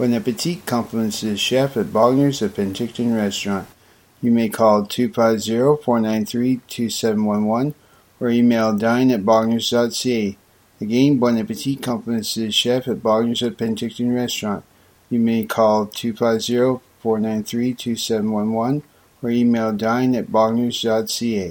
Bon appetit compliments the chef at Bogner's at Penticton Restaurant. You may call 250-493-2711 or email dine at bogners.ca. Again, bon appetit compliments the chef at Bogner's at Penticton Restaurant. You may call 250-493-2711 or email dine at bogners.ca.